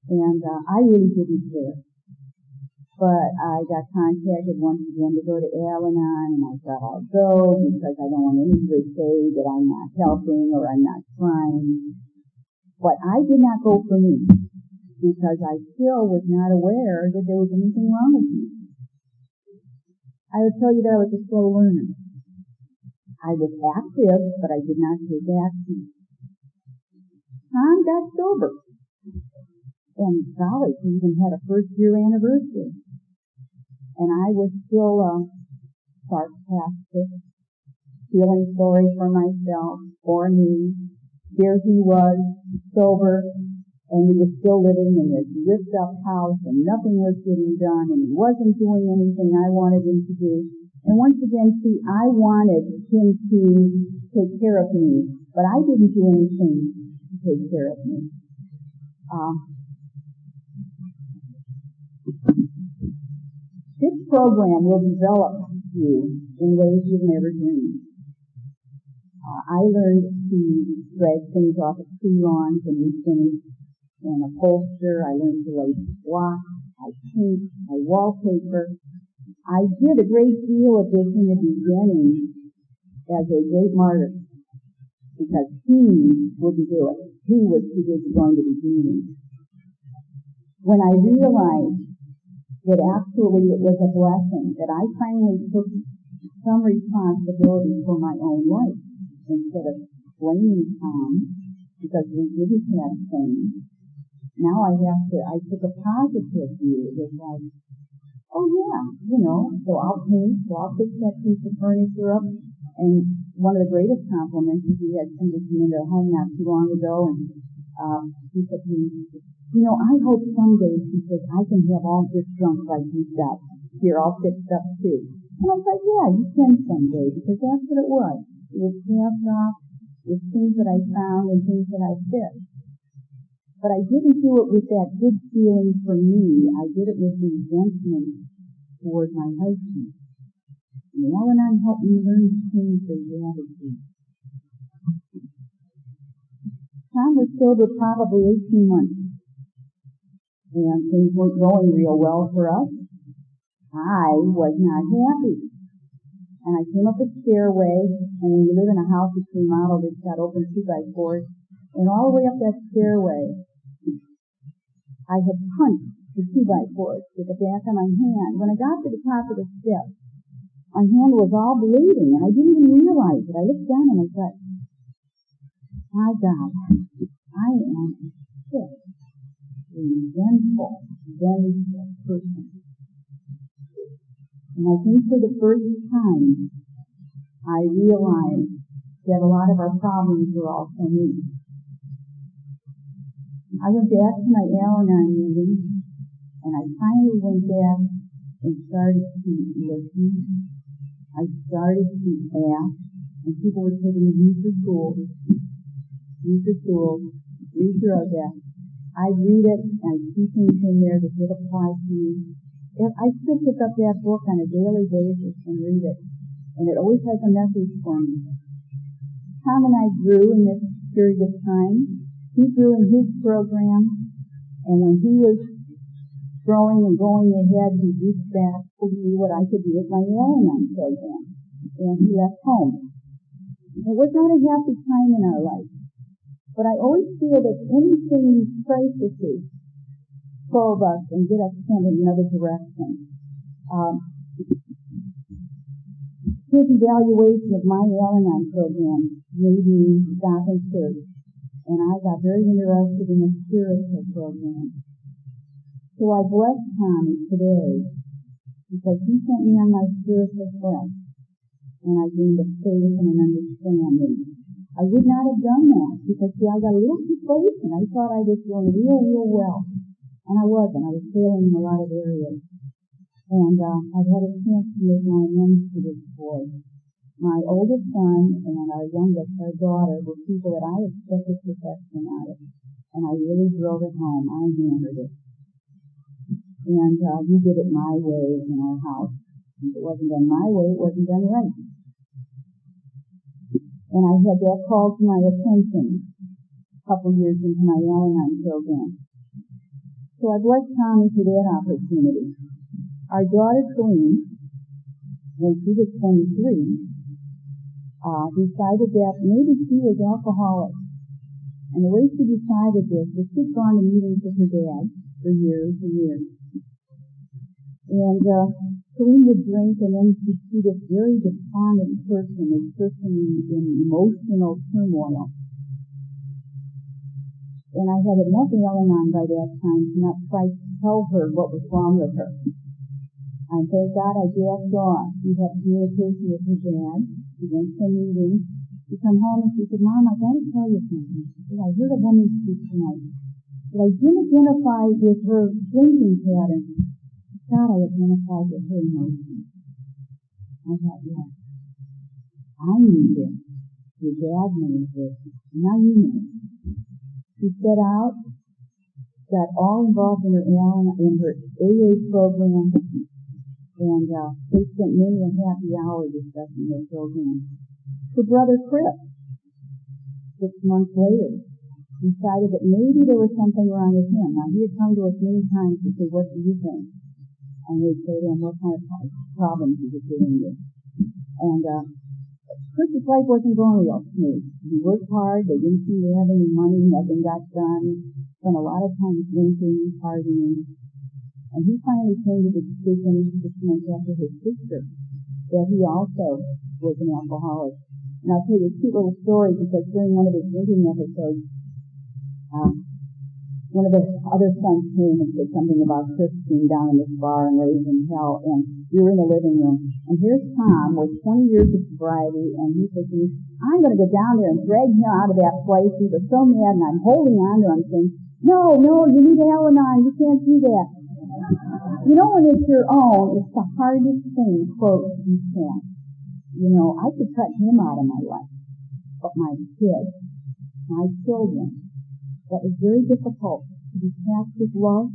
[SPEAKER 1] And uh, I really didn't care. But I got contacted once again to go to Al-Anon, and I thought I'll go because I don't want anybody to say that I'm not helping or I'm not trying. But I did not go for me because I still was not aware that there was anything wrong with me. I would tell you that I was a slow learner. I was active, but I did not take action. Tom got sober. and college even had a first year anniversary. And I was still uh, sarcastic, feeling sorry for myself, for me. Here he was, sober, and he was still living in this ripped up house and nothing was getting done and he wasn't doing anything I wanted him to do. And once again, see, I wanted him to take care of me, but I didn't do anything to take care of me. Uh, this program will develop you in ways you've never dreamed. Uh, I learned to drag things off of tree lawns and refinish and upholster. I learned to lay blocks. I paint. I wallpaper. I did a great deal of this in the beginning as a great martyr because he wouldn't do it. He was too busy going to the meeting. When I realized that actually it was a blessing that I finally took some responsibility for my own life instead of blaming Tom because we didn't have things. Now I have to, I took a positive view. It was like, oh yeah, you know, so I'll paint, so I'll fix that piece of furniture up. And one of the greatest compliments is he had somebody come into our home not too long ago and uh, he said to me, you know, I hope someday, he says, I can have all this junk like you've got here all fixed up too. And I was yeah, you can someday because that's what it was. It was cast off with things that I found and things that I fixed. But I didn't do it with that good feeling for me. I did it with resentment toward my husband. And Al-Anon helped me learn to change the attitude. Tom was sober probably 18 months. And things weren't going real well for us. I was not happy. And I came up a stairway, and you live in a house that's remodeled, it's got open two by fours, and all the way up that stairway, I had punched the two by fours with the back of my hand. When I got to the top of the steps, my hand was all bleeding, and I didn't even realize it. I looked down and I thought, my God, I am a resentful, vengeful person. And I think for the first time, I realized that a lot of our problems were also me. I went back to my Al-Anon meeting, and I finally went back and started to listen. I started to ask, and people were taking me, use the tools, use the tools, read your deck. I read it, and I see things in there that would apply to me. I still pick up that book on a daily basis and read it, and it always has a message for me. Tom and I grew in this period of time he grew in his program, and when he was growing and going ahead, he reached back to me what I could do with my Al-Anon program, and he left home. It was not a happy time in our life, but I always feel that anything these crises probe us and get us sent in another direction. Um, his evaluation of my Al-Anon program made me stop and search and I got very interested in the spiritual program. So I bless Tommy today because he sent me on my spiritual quest and I gained a faith and an understanding. I would not have done that because see I got a little complacent. I thought I was doing real, real well. And I wasn't. I was failing in a lot of areas. And uh, I've had a chance to make my amends to this boy my oldest son and our youngest, our daughter, were people that I expected perfection out of. And I really drove it home. I hammered it. And uh, we did it my way in our house. If it wasn't done my way, it wasn't done right. And I had that called to my attention a couple years into my Al-Anon program. So I blessed Tommy for that opportunity. Our daughter, Colleen, when she was 23, uh, decided that maybe she was alcoholic. And the way she decided this was she'd gone to meetings with her dad for years and years. And uh, Celine would drink and then she'd see this very despondent person, this person in, emotional turmoil. And I had enough Al-Anon by that time to not try to tell her what was wrong with her. And thank God I jacked off. She had communication with her dad. She went to a meeting. She come home and she said, Mom, I gotta tell you something. I heard a woman speak tonight. But I didn't identify with her drinking pattern. God, I identified with her emotions. I thought, yes. I knew this. Your dad knows this. Now you know. She set out, got all involved in her in her AA program, and uh, they spent many a happy hour discussing their program. Her brother Chris, six months later, decided that maybe there was something wrong with him. Now, he had come to us many times to say, what do you think? And we'd say to him, what kind of problems is it giving you? And, uh, Chris's life wasn't going real smooth. He worked hard, they didn't seem to have any money, nothing got done, spent a lot of time drinking, partying. And he finally came to the decision six months after his sister that he also was an alcoholic. And I'll tell you a cute little story because during one of his drinking episodes, um, one of the other sons came and said something about Chris being down in this bar and raising hell, and we were in the living room. And here's Tom with 20 years of sobriety, and he says to I'm going to go down there and drag him out of that place. He was so mad, and I'm holding on to him saying, no, no, you need Al-Anon. You can't do that. You know, when it's your own, it's the hardest thing, quote, you can. You know, I could cut him out of my life, but my kids, my children, that was very difficult to be cast with love.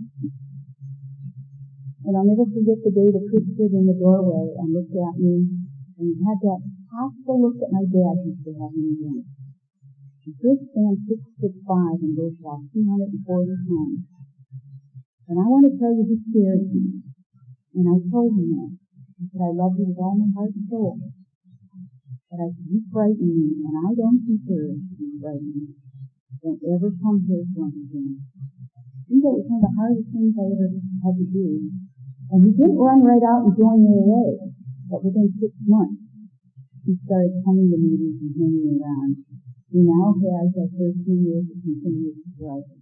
[SPEAKER 1] And I'll never forget the day the Chris stood in the doorway and looked at me and he had that hostile look that my dad used to have me in. And Chris stands six foot five and goes about 240 pounds. And I want to tell you, he scared me. And I told him that. I said, I love you with all my heart and soul. But I said, you frighten me, and I don't deserve to be frightened. Don't ever come here drunk again. I think that was one of the hardest things I ever had to do. And he didn't run right out and join AA, but within six months, he started coming to meetings and hanging around. He now has a 13 years of continuous sobriety.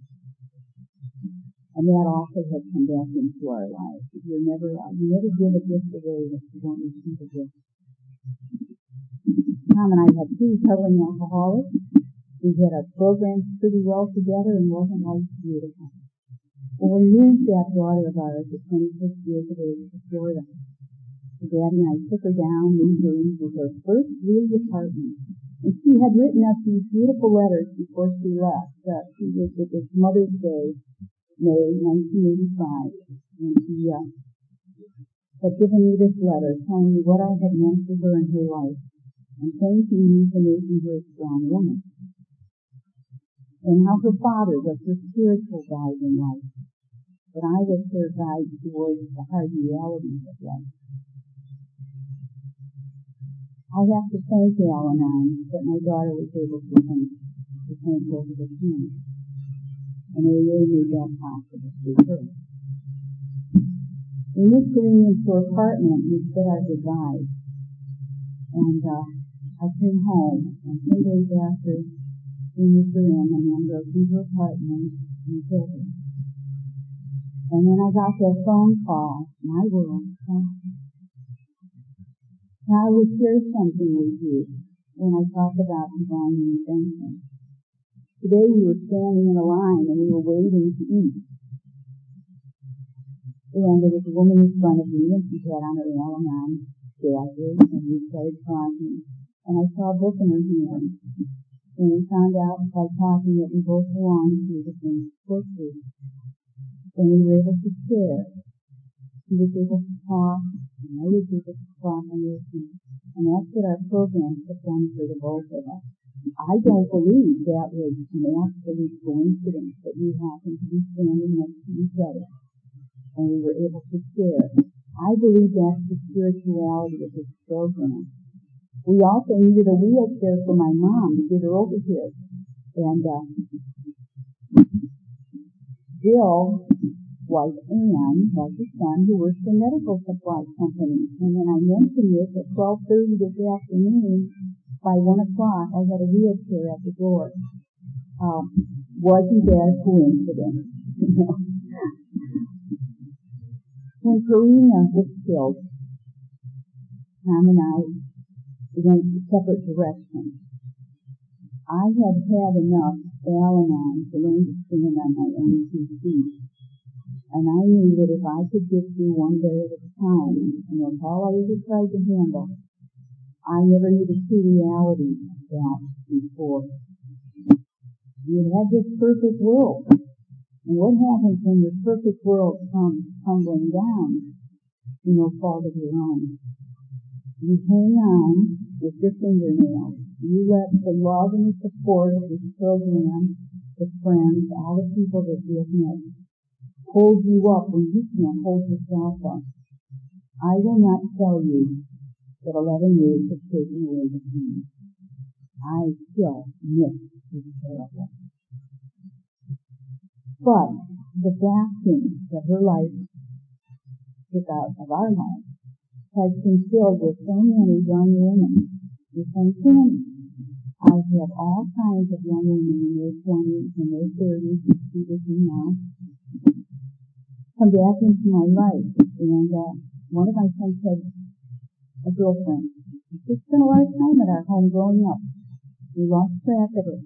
[SPEAKER 1] And that also has come back into our lives. You're never, you never give a gift away if you don't receive a gift. Tom and I had two recovering alcoholics. We had our programs pretty well together and wasn't life beautiful. Well, we moved that daughter of ours at 26 years of age to Florida. Daddy and I took her down, moved her into her first real apartment. And she had written us these beautiful letters before she left. Uh, she was, it was Mother's Day, May 1985. And she uh, had given me this letter telling me what I had meant to her in her life and thanking me for making her a strong woman and how her father was her spiritual guide in life, but I was her guide towards the hard realities of life. I have to thank Al-Anon that my daughter was able to think, to think over the king. And they really made that possible through her. We moved into her apartment, we said our goodbyes. And uh, I came home, and three days after in and then broke into her apartment and killed her. And when I got that phone call, my world crashed. Now I will share something with you when I talk about divine intervention. Today we were standing in a line and we were waiting to eat. And there was a woman in front of me and she had on her Al-Anon jacket and we started talking. And I saw a book in her hand and we found out by talking that we both belonged to the same support group. And we were able to share. He was able to talk, and I was able to talk and listen. And that's what our program has done for the both of us. I don't believe that was an absolute coincidence that we happened to be standing next to each other and we were able to share. I believe that's the spirituality of this program. We also needed a wheelchair for my mom to get her over here. And uh, Bill, wife Ann, has a son who works for a medical supply company. And when I mentioned this at 12.30 this afternoon, by 1 o'clock, I had a wheelchair at the door. Um, wasn't that a coincidence? when Karina was killed, Tom and I went separate directions. I had had enough Al-Anon to learn to stand on my own two feet. And I knew that if I could get through one day at a time, and that's all I ever tried to handle, I never knew the true reality of that before. You had this perfect world. And what happens when your perfect world comes tumbling down? You no fault of your own. You hang on with your fingernails. You let the love and the support of this program, the friends, all the people that you have met, hold you up when you can't hold yourself up. I will not tell you that 11 years have taken away the pain. I still miss this terrible. But the vacuum that her life took out of our life has been filled with so many young women with family. I have all kinds of young women in their 20s and their 30s who see now come back into my life. And uh, one of my friends had a girlfriend. She spent a lot of time at our home growing up. We lost track of her.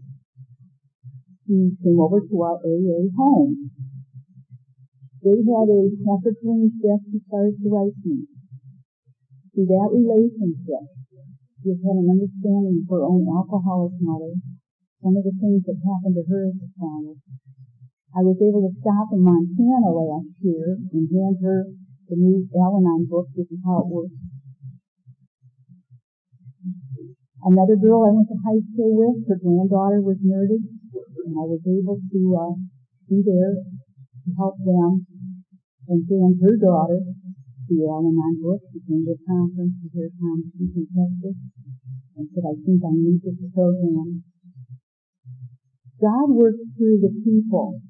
[SPEAKER 1] She came over to our AA home. They had a Women's Death who started to write me. Through that relationship, has had an understanding of her own alcoholic mother, some of the things that happened to her as a child. I was able to stop in Montana last year and hand her the new Al-Anon book, This is how it works. Another girl I went to high school with, her granddaughter was murdered, and I was able to uh, be there to help them and hand her daughter the Al-Anon book. She came to a conference with her conference in Texas and said, I think I need this program. God works through the people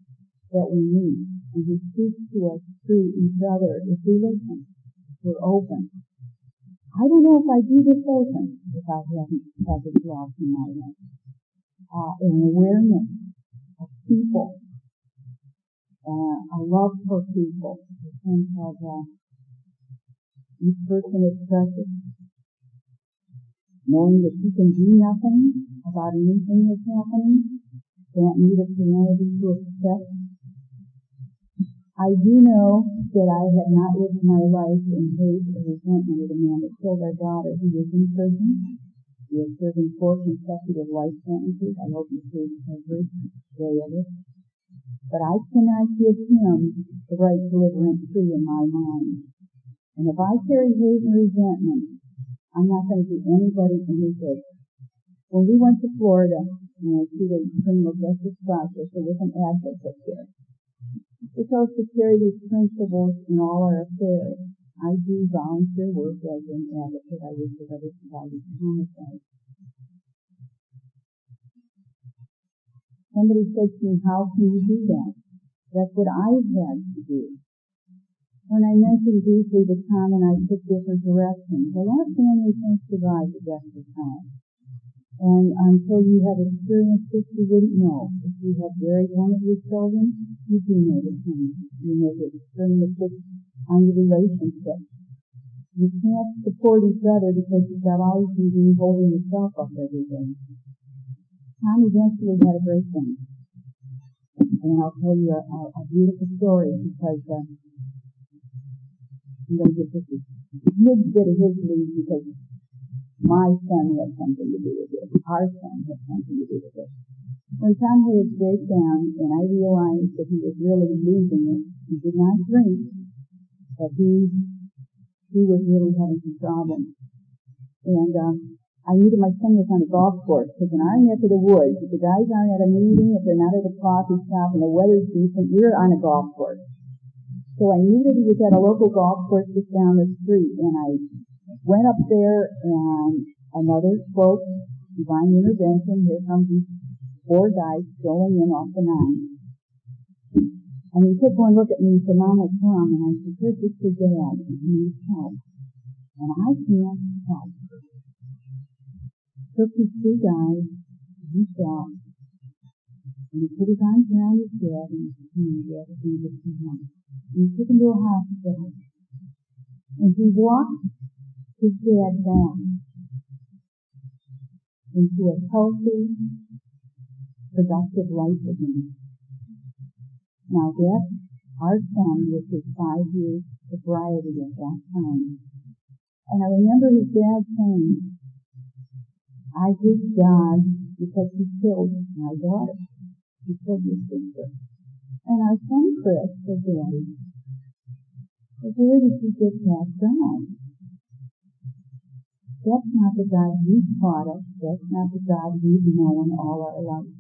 [SPEAKER 1] that we meet, and He speaks to us through each other if we listen, if we're open. I don't know if I do this open if I haven't had this loss in my life. Uh, an awareness of people, uh, a love for people, a sense of uh, each person is precious, knowing that you can do nothing about anything that's happening, grant me the serenity to accept. I do know that I have not lived my life in hate or resentment of the man that killed our daughter. He is in prison. He is serving four consecutive life sentences. I hope he serves every day of it. But I cannot give him the right to live rent free in my mind. And if I carry hate and resentment, I'm not going to do anybody any good. When we went to Florida, you know, to the criminal justice process, there was an advocate there. We're to carry these principles in all our affairs. I do volunteer work as an advocate. I work with other survivors of homicide. Somebody said to me, how can you do that? That's what I've had to do. When I mentioned briefly that Tom and I took different directions, a lot of families don't survive the best of times. And until you have experienced this, you wouldn't know. If you have buried one of your children, you do know the pain. You know the extreme on your relationship. You can't support each other because you've got always be holding yourself up every day. Tom eventually had a breakdown. And I'll tell you a, a, a beautiful story because uh, I'm to get little bit of his lead because my son had something to do with it. Our son had something to do with it. When Tom had his breakdown and I realized that he was really losing it, he did not drink, but he he was really having some problems. And um, I knew that my son was on a golf course because in our neck of the woods, if the guys aren't at a meeting, if they're not at a coffee shop and the weather's decent, we're on a golf course. So I knew that he was at a local golf course just down the street, and I went up there, and another spoke, divine intervention. Here comes these four guys strolling in off the nine. And he took one look at me and said, Mom, what's wrong? And I said, this is your dad, and he needs help. And I can't help. Took these two guys, himself, And he put his arms around his dad and he dad gave it to him. And took him to a hospital. And he walked his dad back into a healthy, productive life again. Now that our son was his five years sobriety at that time. And I remember his dad saying, I hate God because he killed my daughter. He killed your sister. And our son Chris said, Daddy, where did you get that done? That's not the God we've taught us. That's not the God we've known all our life.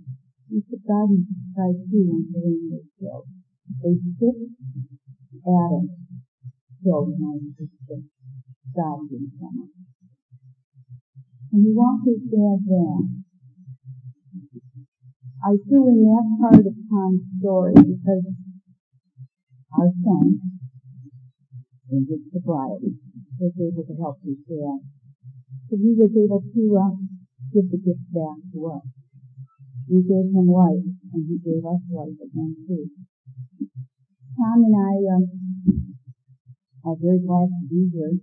[SPEAKER 1] He's the God who tried to when Cain was killed. They skipped Adam, killed my sister. God didn't come. And he walked his dad back. I threw in that part of Tom's story because our son, in his sobriety, was able to help his dad. So he was able to uh, give the gift back to us. We gave him life, and he gave us life again too. Tom and I um, are very glad to be here.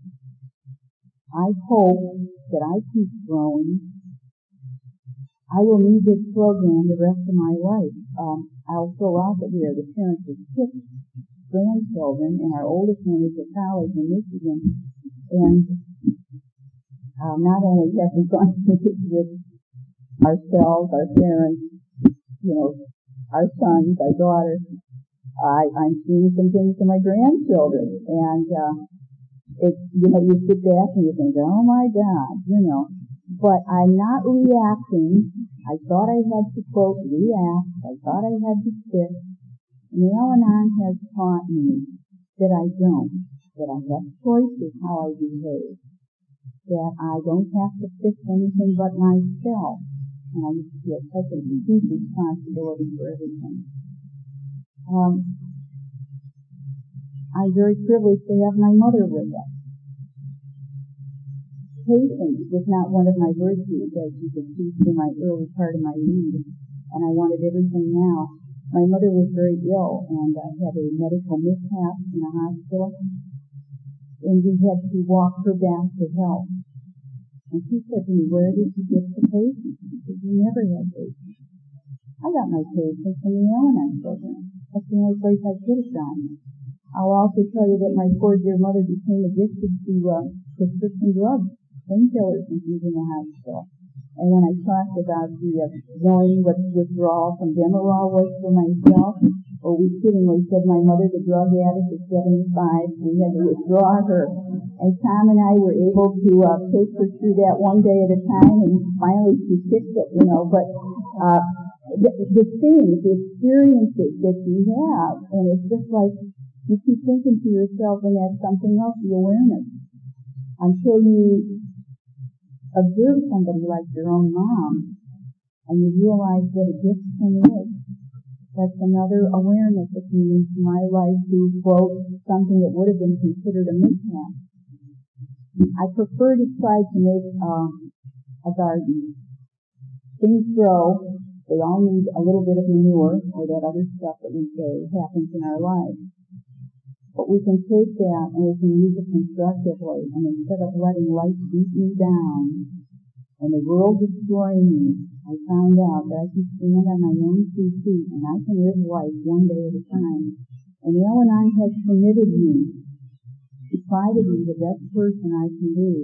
[SPEAKER 1] I hope that I keep growing. I will need this program the rest of my life. Um, I'll throw out that we are the parents of six grandchildren, and our oldest one is at college in Michigan. And um, not only have we gone through this with ourselves, our parents, you know, our sons, our daughters, I, I'm seeing some things in my grandchildren, and uh, it's, you know, you sit back and you think, oh my God, you know. But I'm not reacting. I thought I had to quote react. I thought I had to sit. And Al-Anon has taught me that I don't. That I have choices how I behave. That I don't have to fix anything but myself. And I used to feel such a huge responsibility for everything. Um, I'm very privileged to have my mother with us. Patience was not one of my virtues, as you could see through my early part of my read, and I wanted everything now. My mother was very ill and uh, had a medical mishap in the hospital, and we had to walk her back to health. And she said to me, where did you get the? I said, you never had patience. I got my patience from the Al-Anon program. That's the only place I could have gone. I'll also tell you that my poor dear mother became addicted to uh, prescription drugs, painkillers, and she's in the hospital. And when I talked about the uh, knowing what withdrawal from Demerol was for myself, or we kiddingly said my mother, the drug addict, is 75, we had to withdraw her. And Tom and I were able to uh, take her through that one day at a time, and finally she fixed it, you know. But uh, the, the things, the experiences that you have, and it's just like you keep thinking to yourself and that's something else, the awareness. Until you observe somebody like your own mom and you realize what a gift from is. That's another awareness that came into my life to quote something that would have been considered a mishap. I prefer to try to make uh, a garden. Things grow. They all need a little bit of manure or that other stuff that we say happens in our lives. But we can take that and we can use it constructively. And instead of letting life beat me down and the world destroying me, I found out that I can stand on my own two feet and I can live life one day at a time. And Al-Anon has permitted me to try to be the best person I can be.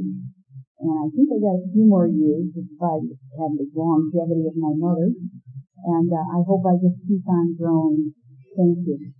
[SPEAKER 1] And I think I got a few more years despite having the longevity of my mother. And uh, I hope I just keep on growing. Thank you.